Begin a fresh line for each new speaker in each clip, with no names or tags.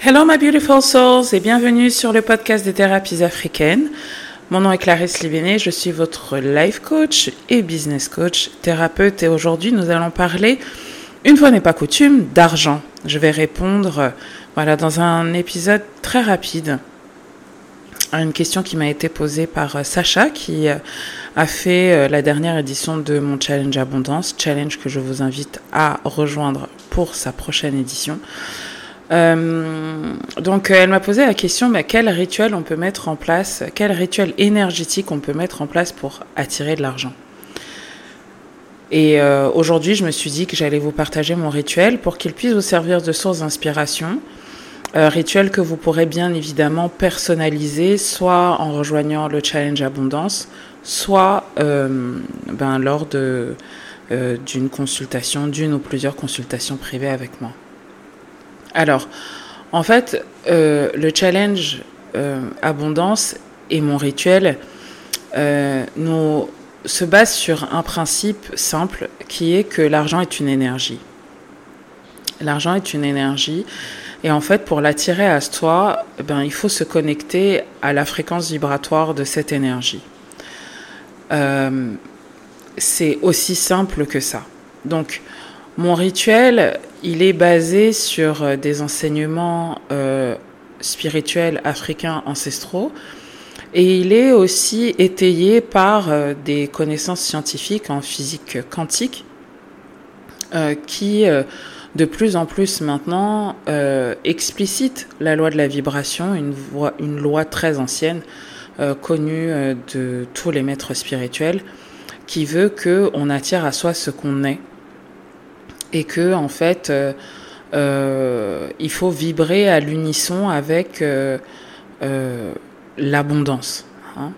Hello my beautiful souls et bienvenue sur le podcast des thérapies africaines. Mon nom est Clarisse Libéné, je suis votre life coach et business coach, thérapeute et aujourd'hui nous allons parler, une fois n'est pas coutume, d'argent. Je vais répondre voilà, dans un épisode très rapide à une question qui m'a été posée par Sacha qui a fait euh, la dernière édition de mon challenge abondance, challenge que je vous invite à rejoindre pour sa prochaine édition. Euh, donc elle m'a posé la question, mais quel rituel on peut mettre en place, quel rituel énergétique on peut mettre en place pour attirer de l'argent? Et euh, aujourd'hui, je me suis dit que j'allais vous partager mon rituel pour qu'il puisse vous servir de source d'inspiration. Euh, rituel que vous pourrez bien évidemment personnaliser, soit en rejoignant le challenge abondance, soit euh, ben, lors euh, d'une consultation, d'une ou plusieurs consultations privées avec moi. Alors, en fait, euh, le challenge abondance et mon rituel nous se base sur un principe simple qui est que l'argent est une énergie. L'argent est une énergie et en fait, pour l'attirer à soi, ben, il faut se connecter à la fréquence vibratoire de cette énergie. Euh, c'est aussi simple que ça. Donc, mon rituel, il est basé sur euh, des enseignements euh, spirituels africains ancestraux. Et il est aussi étayé par des connaissances scientifiques en physique quantique qui, de plus en plus maintenant, explicitent la loi de la vibration, une, loi très ancienne euh, connu euh, de tous les maîtres spirituels, qui veut que on attire à soi ce qu'on est et que en fait euh, il faut vibrer à l'unisson avec l'abondance. Hein.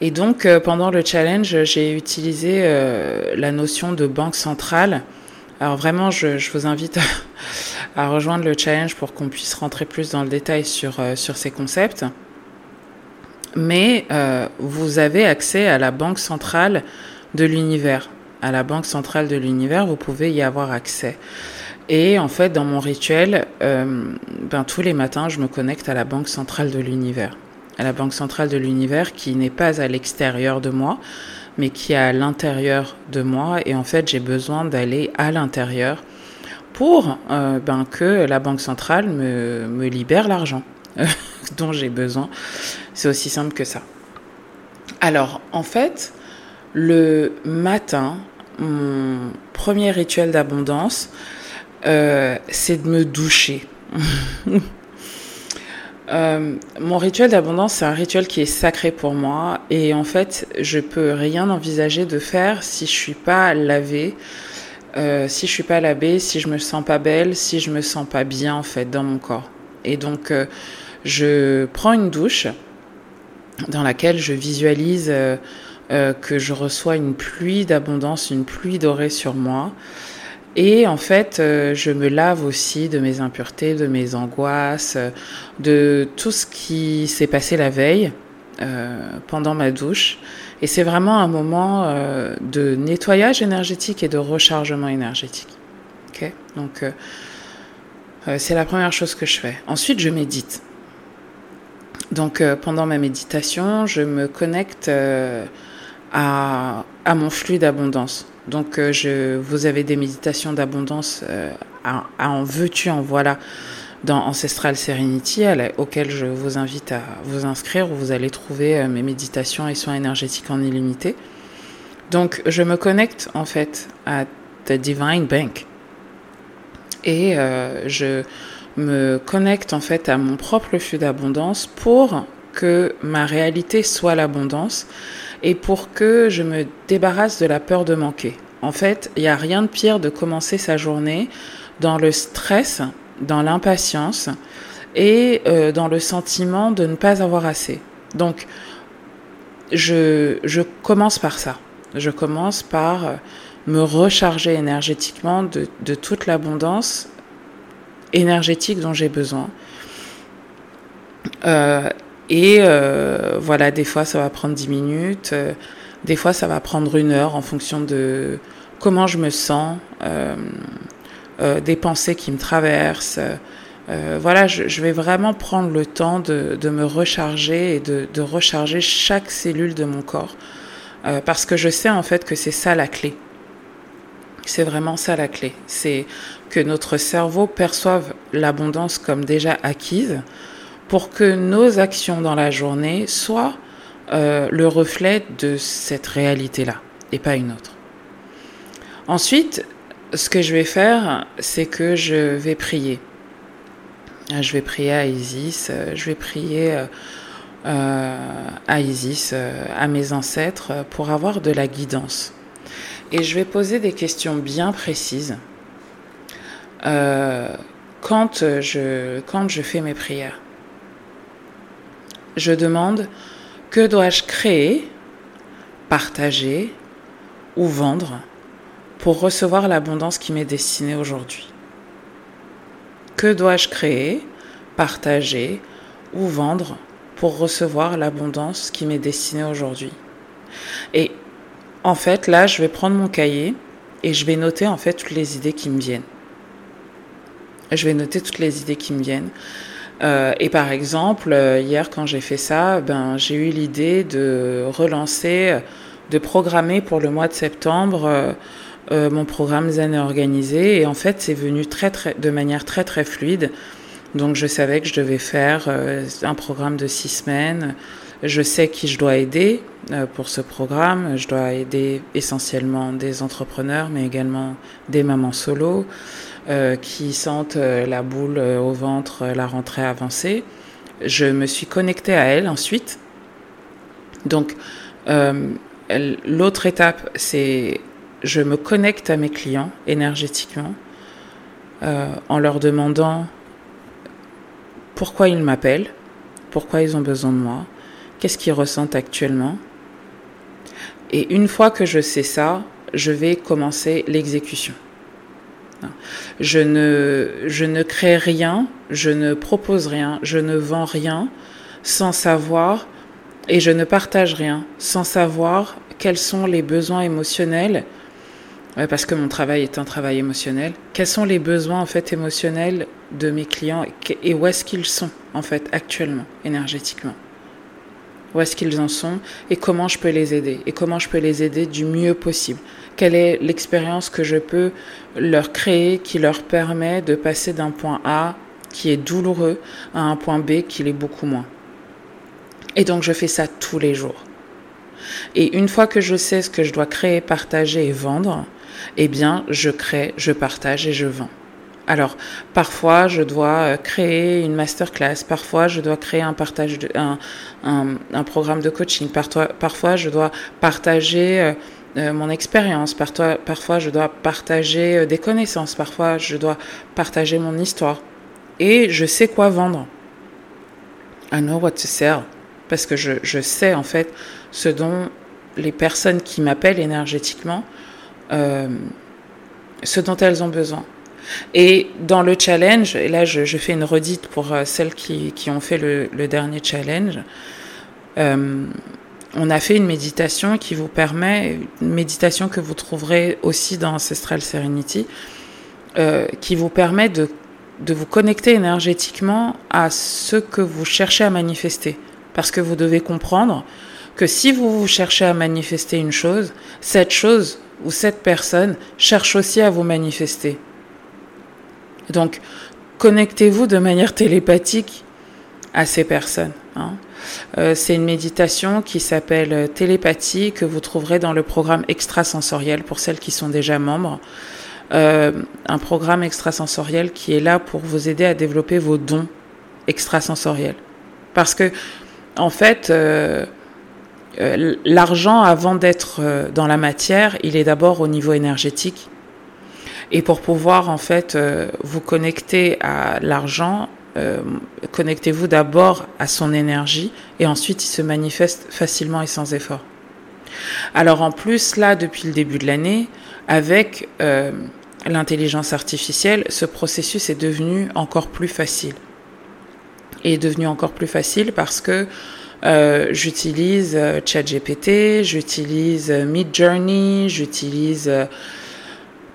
Et donc pendant le challenge, j'ai utilisé la notion de banque centrale. Alors vraiment, je, vous invite à, à, rejoindre le challenge pour qu'on puisse rentrer plus dans le détail sur, sur ces concepts mais euh, vous avez accès à la banque centrale de l'univers. À la banque centrale de l'univers, vous pouvez y avoir accès. Et en fait, dans mon rituel, euh, ben, tous les matins, je me connecte à la banque centrale de l'univers. À la banque centrale de l'univers qui n'est pas à l'extérieur de moi, mais qui est à l'intérieur de moi. Et en fait, j'ai besoin d'aller à l'intérieur pour euh, ben, que la banque centrale me, me libère l'argent dont j'ai besoin. C'est aussi simple que ça. Alors, en fait, le matin, mon premier rituel d'abondance, euh, c'est de me doucher. euh, mon rituel d'abondance, c'est un rituel qui est sacré pour moi et en fait, je peux rien envisager de faire si je suis pas lavée, euh, si je suis pas lavée, si je me sens pas belle, si je me sens pas bien en fait dans mon corps. Et donc, je prends une douche dans laquelle je visualise euh, euh, que je reçois une pluie d'abondance, une pluie dorée sur moi. Et en fait, euh, je me lave aussi de mes impuretés, de mes angoisses, de tout ce qui s'est passé la veille pendant ma douche. Et c'est vraiment un moment de nettoyage énergétique et de rechargement énergétique. Donc, c'est la première chose que je fais. Ensuite, je médite. Donc euh, pendant ma méditation, je me connecte euh, à, à, mon flux d'abondance. Donc euh, je, vous avez des méditations d'abondance à, à, en veux-tu, en voilà dans Ancestral Serenity, auquel je vous invite à vous inscrire, où vous allez trouver mes méditations et soins énergétiques en illimité. Donc je me connecte en fait à The Divine Bank. Et je me connecte en fait à mon propre flux d'abondance pour que ma réalité soit l'abondance et pour que je me débarrasse de la peur de manquer. En fait, il n'y a rien de pire de commencer sa journée dans le stress, dans l'impatience et euh, dans le sentiment de ne pas avoir assez. Donc, je, commence par ça. Je commence par me recharger énergétiquement de, de toute l'abondance énergétique dont j'ai besoin. Euh, et euh, voilà, des fois ça va prendre 10 minutes, euh, des fois ça va prendre une heure en fonction de comment je me sens, euh, euh, des pensées qui me traversent, Euh, voilà, je, je, vais vraiment prendre le temps de, de me recharger et de, de, recharger chaque cellule de mon corps. Euh, parce que je sais en fait que c'est ça la clé. C'est vraiment ça la clé. C'est que notre cerveau perçoive l'abondance comme déjà acquise pour que nos actions dans la journée soient euh, le reflet de cette réalité-là et pas une autre. Ensuite, ce que je vais faire, c'est que je vais prier. Euh, je vais prier à Isis, euh, je vais prier à Isis, à mes ancêtres, pour avoir de la guidance. Et je vais poser des questions bien précises quand, je, quand je fais mes prières. Je demande que dois-je créer, partager ou vendre pour recevoir l'abondance qui m'est destinée aujourd'hui? Que dois-je créer, partager ou vendre pour recevoir l'abondance qui m'est destinée aujourd'hui? Et en fait, là, je vais prendre mon cahier et je vais noter en fait toutes les idées qui me viennent. Je vais noter toutes les idées qui me viennent. Euh, et par exemple, euh, hier quand j'ai fait ça, ben j'ai eu l'idée de relancer, de programmer pour le mois de septembre euh, euh, mon programme Zen organisé et en fait c'est venu très très de manière très très fluide. Donc je savais que je devais faire euh, un programme de six semaines. Je sais qui je dois aider euh, pour ce programme. Je dois aider essentiellement des entrepreneurs, mais également des mamans solo qui sentent la boule au ventre, la rentrée avancée. Je me suis connectée à elle ensuite. Donc l'autre étape, c'est je me connecte à mes clients énergétiquement euh, en leur demandant pourquoi ils m'appellent, pourquoi ils ont besoin de moi, qu'est-ce qu'ils ressentent actuellement. Et une fois que je sais ça, je vais commencer l'exécution. Je ne, crée rien, je ne propose rien, je ne vends rien sans savoir et je ne partage rien sans savoir quels sont les besoins émotionnels. Parce que mon travail est un travail émotionnel. Quels sont les besoins en fait émotionnels de mes clients et où est-ce qu'ils sont en fait actuellement énergétiquement? Où est-ce qu'ils en sont et comment je peux les aider et comment je peux les aider du mieux possible Quelle est l'expérience que je peux leur créer qui leur permet de passer d'un point A qui est douloureux à un point B qui l'est beaucoup moins Et donc je fais ça tous les jours. Et une fois que je sais ce que je dois créer, partager et vendre, eh bien, je crée, je partage et je vends. Alors, parfois, je dois euh, créer une masterclass, parfois, je dois créer un partage, un, un, programme de coaching, parfois, parfois je dois partager euh, euh, mon expérience, parfois, parfois, je dois partager des connaissances, parfois, je dois partager mon histoire. Et je sais quoi vendre. I know what to sell. Parce que je, je sais, en fait, ce dont les personnes qui m'appellent énergétiquement ce dont elles ont besoin. Et dans le challenge, et là je, fais une redite pour euh, celles qui, ont fait le, le dernier challenge, euh, on a fait une méditation qui vous permet, une méditation que vous trouverez aussi dans Ancestral Serenity, euh, qui vous permet de, de vous connecter énergétiquement à ce que vous cherchez à manifester. Parce que vous devez comprendre que si vous, vous cherchez à manifester une chose, cette chose, ou cette personne cherche aussi à vous manifester. Donc, connectez-vous de manière télépathique à ces personnes. Hein. Euh, c'est une méditation qui s'appelle télépathie que vous trouverez dans le programme extrasensoriel pour celles qui sont déjà membres. Euh, un programme extrasensoriel qui est là pour vous aider à développer vos dons extrasensoriels. Parce que, en fait, euh, euh, l'argent, avant d'être euh, dans la matière, il est d'abord au niveau énergétique. Et pour pouvoir en fait euh, vous connecter à l'argent, connectez-vous d'abord à son énergie et ensuite il se manifeste facilement et sans effort. Alors en plus là, depuis le début de l'année, avec l'intelligence artificielle, ce processus est devenu encore plus facile. Et est devenu encore plus facile parce que euh, j'utilise euh, ChatGPT, j'utilise euh, Midjourney, j'utilise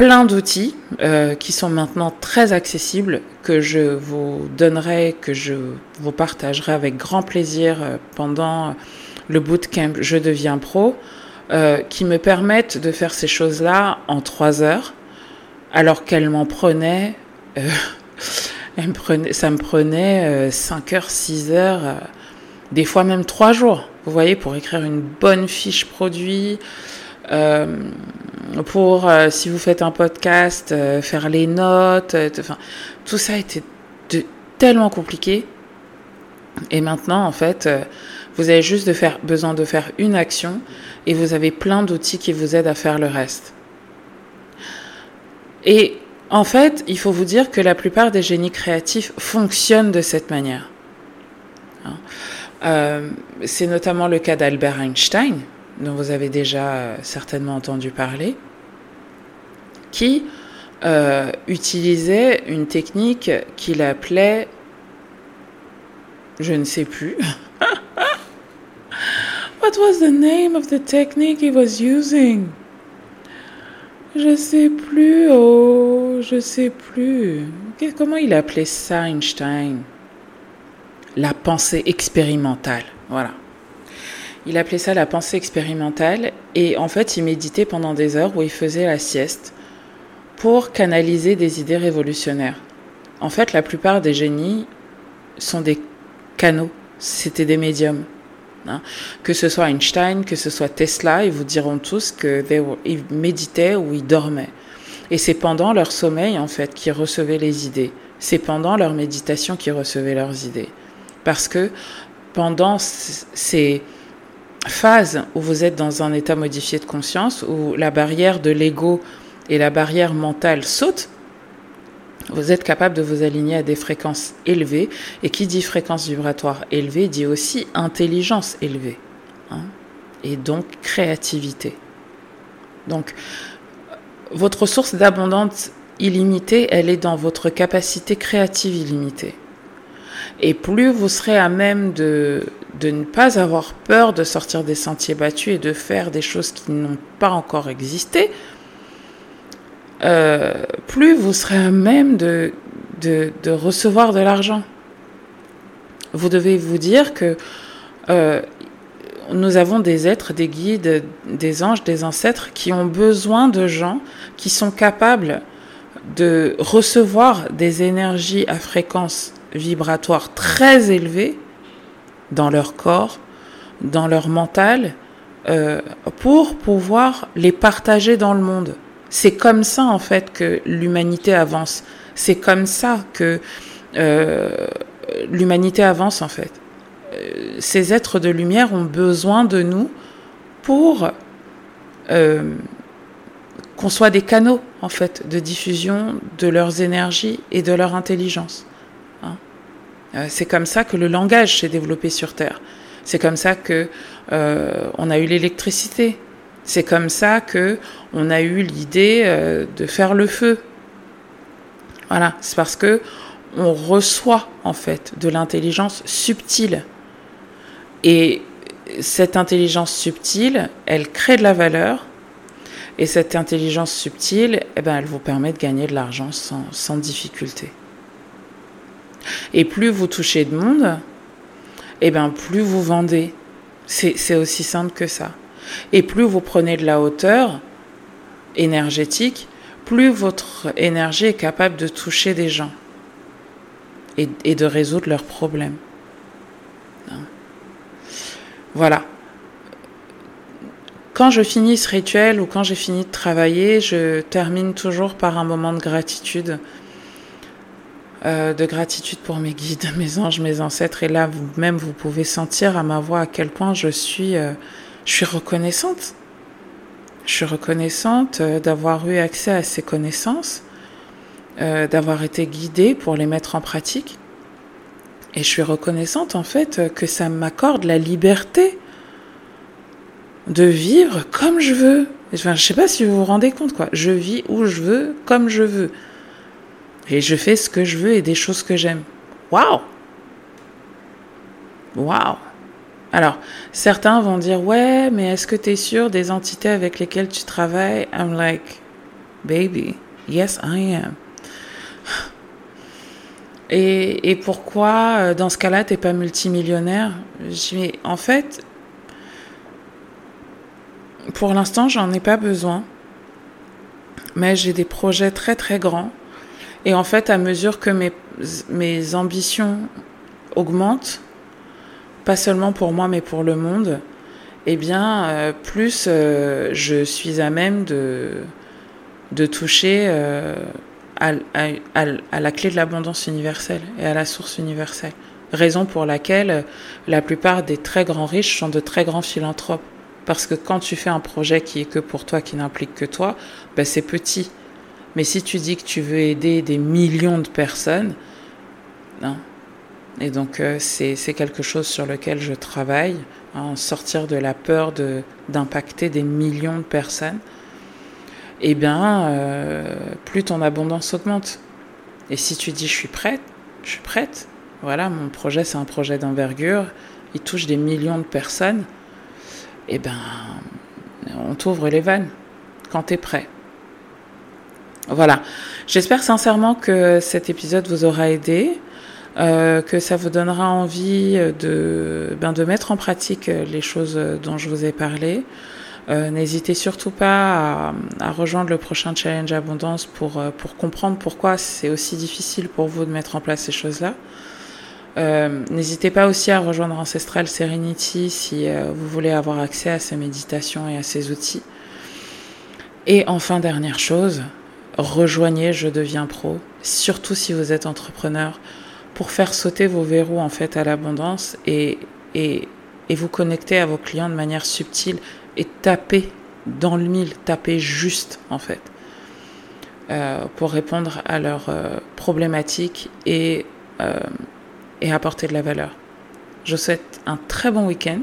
plein d'outils euh, qui sont maintenant très accessibles, que je vous donnerai, que je vous partagerai avec grand plaisir euh, pendant le bootcamp Je deviens pro, euh, qui me permettent de faire ces choses-là en trois heures, alors qu'elles m'en prenaient, ça me prenait 5 heures, 6 heures, des fois même 3 jours, vous voyez, pour écrire une bonne fiche produit, pour, euh, si vous faites un podcast, euh, faire les notes, enfin, tout ça était tellement compliqué. Et maintenant, en fait, vous avez juste besoin de faire une action et vous avez plein d'outils qui vous aident à faire le reste. Et en fait, il faut vous dire que la plupart des génies créatifs fonctionnent de cette manière. Hein. c'est notamment le cas d'Albert Einstein, dont vous avez déjà euh, certainement entendu parler, qui euh, utilisait une technique qu'il appelait, je ne sais plus, What was the name of the technique he was using? Je sais plus, oh, je sais plus. Comment il appelait ça, Einstein? La pensée expérimentale. Voilà. Il appelait ça la pensée expérimentale et en fait il méditait pendant des heures où il faisait la sieste pour canaliser des idées révolutionnaires. En fait, la plupart des génies sont des canaux, c'était des médiums. Hein. Que ce soit Einstein, que ce soit Tesla, ils vous diront tous qu'ils méditaient ou ils dormaient. Et c'est pendant leur sommeil, en fait, qu'ils recevaient les idées. C'est pendant leur méditation qu'ils recevaient leurs idées. Parce que pendant ces phase où vous êtes dans un état modifié de conscience, où la barrière de l'ego et la barrière mentale sautent, vous êtes capable de vous aligner à des fréquences élevées. Et qui dit fréquence vibratoire élevée dit aussi intelligence élevée. Hein, et donc créativité. Donc, votre source d'abondance illimitée, elle est dans votre capacité créative illimitée. Et plus vous serez à même de, de ne pas avoir peur de sortir des sentiers battus et de faire des choses qui n'ont pas encore existé, euh, plus vous serez à même de, recevoir de l'argent. Vous devez vous dire que euh, nous avons des êtres, des guides, des anges, des ancêtres qui ont besoin de gens qui sont capables de recevoir des énergies à fréquence vibratoire très élevée dans leur corps, dans leur mental, euh, pour pouvoir les partager dans le monde. C'est comme ça en fait que l'humanité avance. C'est comme ça que euh, l'humanité avance en fait. Euh, ces êtres de lumière ont besoin de nous pour qu'on soit des canaux en fait de diffusion de leurs énergies et de leur intelligence. Euh, c'est comme ça que le langage s'est développé sur Terre. C'est comme ça que euh, on a eu l'électricité. C'est comme ça que on a eu l'idée euh, de faire le feu. Voilà, c'est parce que on reçoit en fait de l'intelligence subtile. Et cette intelligence subtile, elle crée de la valeur. Et cette intelligence subtile, eh ben, elle vous permet de gagner de l'argent sans, sans difficulté. Et plus vous touchez de monde, et eh bien plus vous vendez. C'est aussi simple que ça. Et plus vous prenez de la hauteur énergétique, plus votre énergie est capable de toucher des gens et, et de résoudre leurs problèmes. Hein. Voilà. Quand je finis ce rituel ou quand j'ai fini de travailler, je termine toujours par un moment de gratitude euh, de gratitude pour mes guides, mes anges, mes ancêtres. Et là, vous-même, vous pouvez sentir à ma voix à quel point je suis, euh, je suis reconnaissante. Je suis reconnaissante euh, d'avoir eu accès à ces connaissances, d'avoir été guidée pour les mettre en pratique. Et je suis reconnaissante en fait que ça m'accorde la liberté de vivre comme je veux. Enfin, je sais pas si vous vous rendez compte quoi. Je vis où je veux, comme je veux. Et je fais ce que je veux et des choses que j'aime. Waouh Waouh Alors, certains vont dire Ouais, mais est-ce que tu es sûr des entités avec lesquelles tu travailles? I'm like baby. Yes, I am. Et, et pourquoi, euh, dans ce cas-là, t'es pas multimillionnaire? Mais en fait, pour l'instant, j'en ai pas besoin. Mais j'ai des projets très très grands. Et en fait, à mesure que mes, mes ambitions augmentent, pas seulement pour moi, mais pour le monde, eh bien, euh, plus euh, je suis à même de, de toucher euh, à, à, à, la clé de l'abondance universelle et à la source universelle. Raison pour laquelle la plupart des très grands riches sont de très grands philanthropes. Parce que quand tu fais un projet qui est que pour toi, qui n'implique que toi, ben c'est petit. Mais si tu dis que tu veux aider des millions de personnes. Et donc euh, c'est quelque chose sur lequel je travaille, en sortir de la peur d'impacter des millions de personnes. Eh bien, euh, plus ton abondance augmente. Et si tu dis je suis prête, je suis prête. Voilà, mon projet c'est un projet d'envergure, il touche des millions de personnes eh ben, on t'ouvre les vannes quand tu es prêt. Voilà. J'espère sincèrement que cet épisode vous aura aidé, euh, que ça vous donnera envie de, ben, de mettre en pratique les choses dont je vous ai parlé. Euh, N'hésitez surtout pas à, rejoindre le prochain challenge abondance pour, pour comprendre pourquoi c'est aussi difficile pour vous de mettre en place ces choses-là. Euh, N'hésitez pas aussi à rejoindre Ancestral Serenity si euh, vous voulez avoir accès à ces méditations et à ces outils. Et enfin, dernière chose, rejoignez Je deviens pro, surtout si vous êtes entrepreneur, pour faire sauter vos verrous en fait à l'abondance et, et, et vous connecter à vos clients de manière subtile et taper dans le mille, taper juste en fait, euh, pour répondre à leurs euh, problématiques et euh, et apporter de la valeur. Je vous souhaite un très bon week-end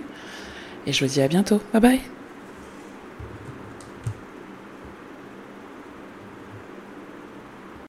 et je vous dis à bientôt. Bye bye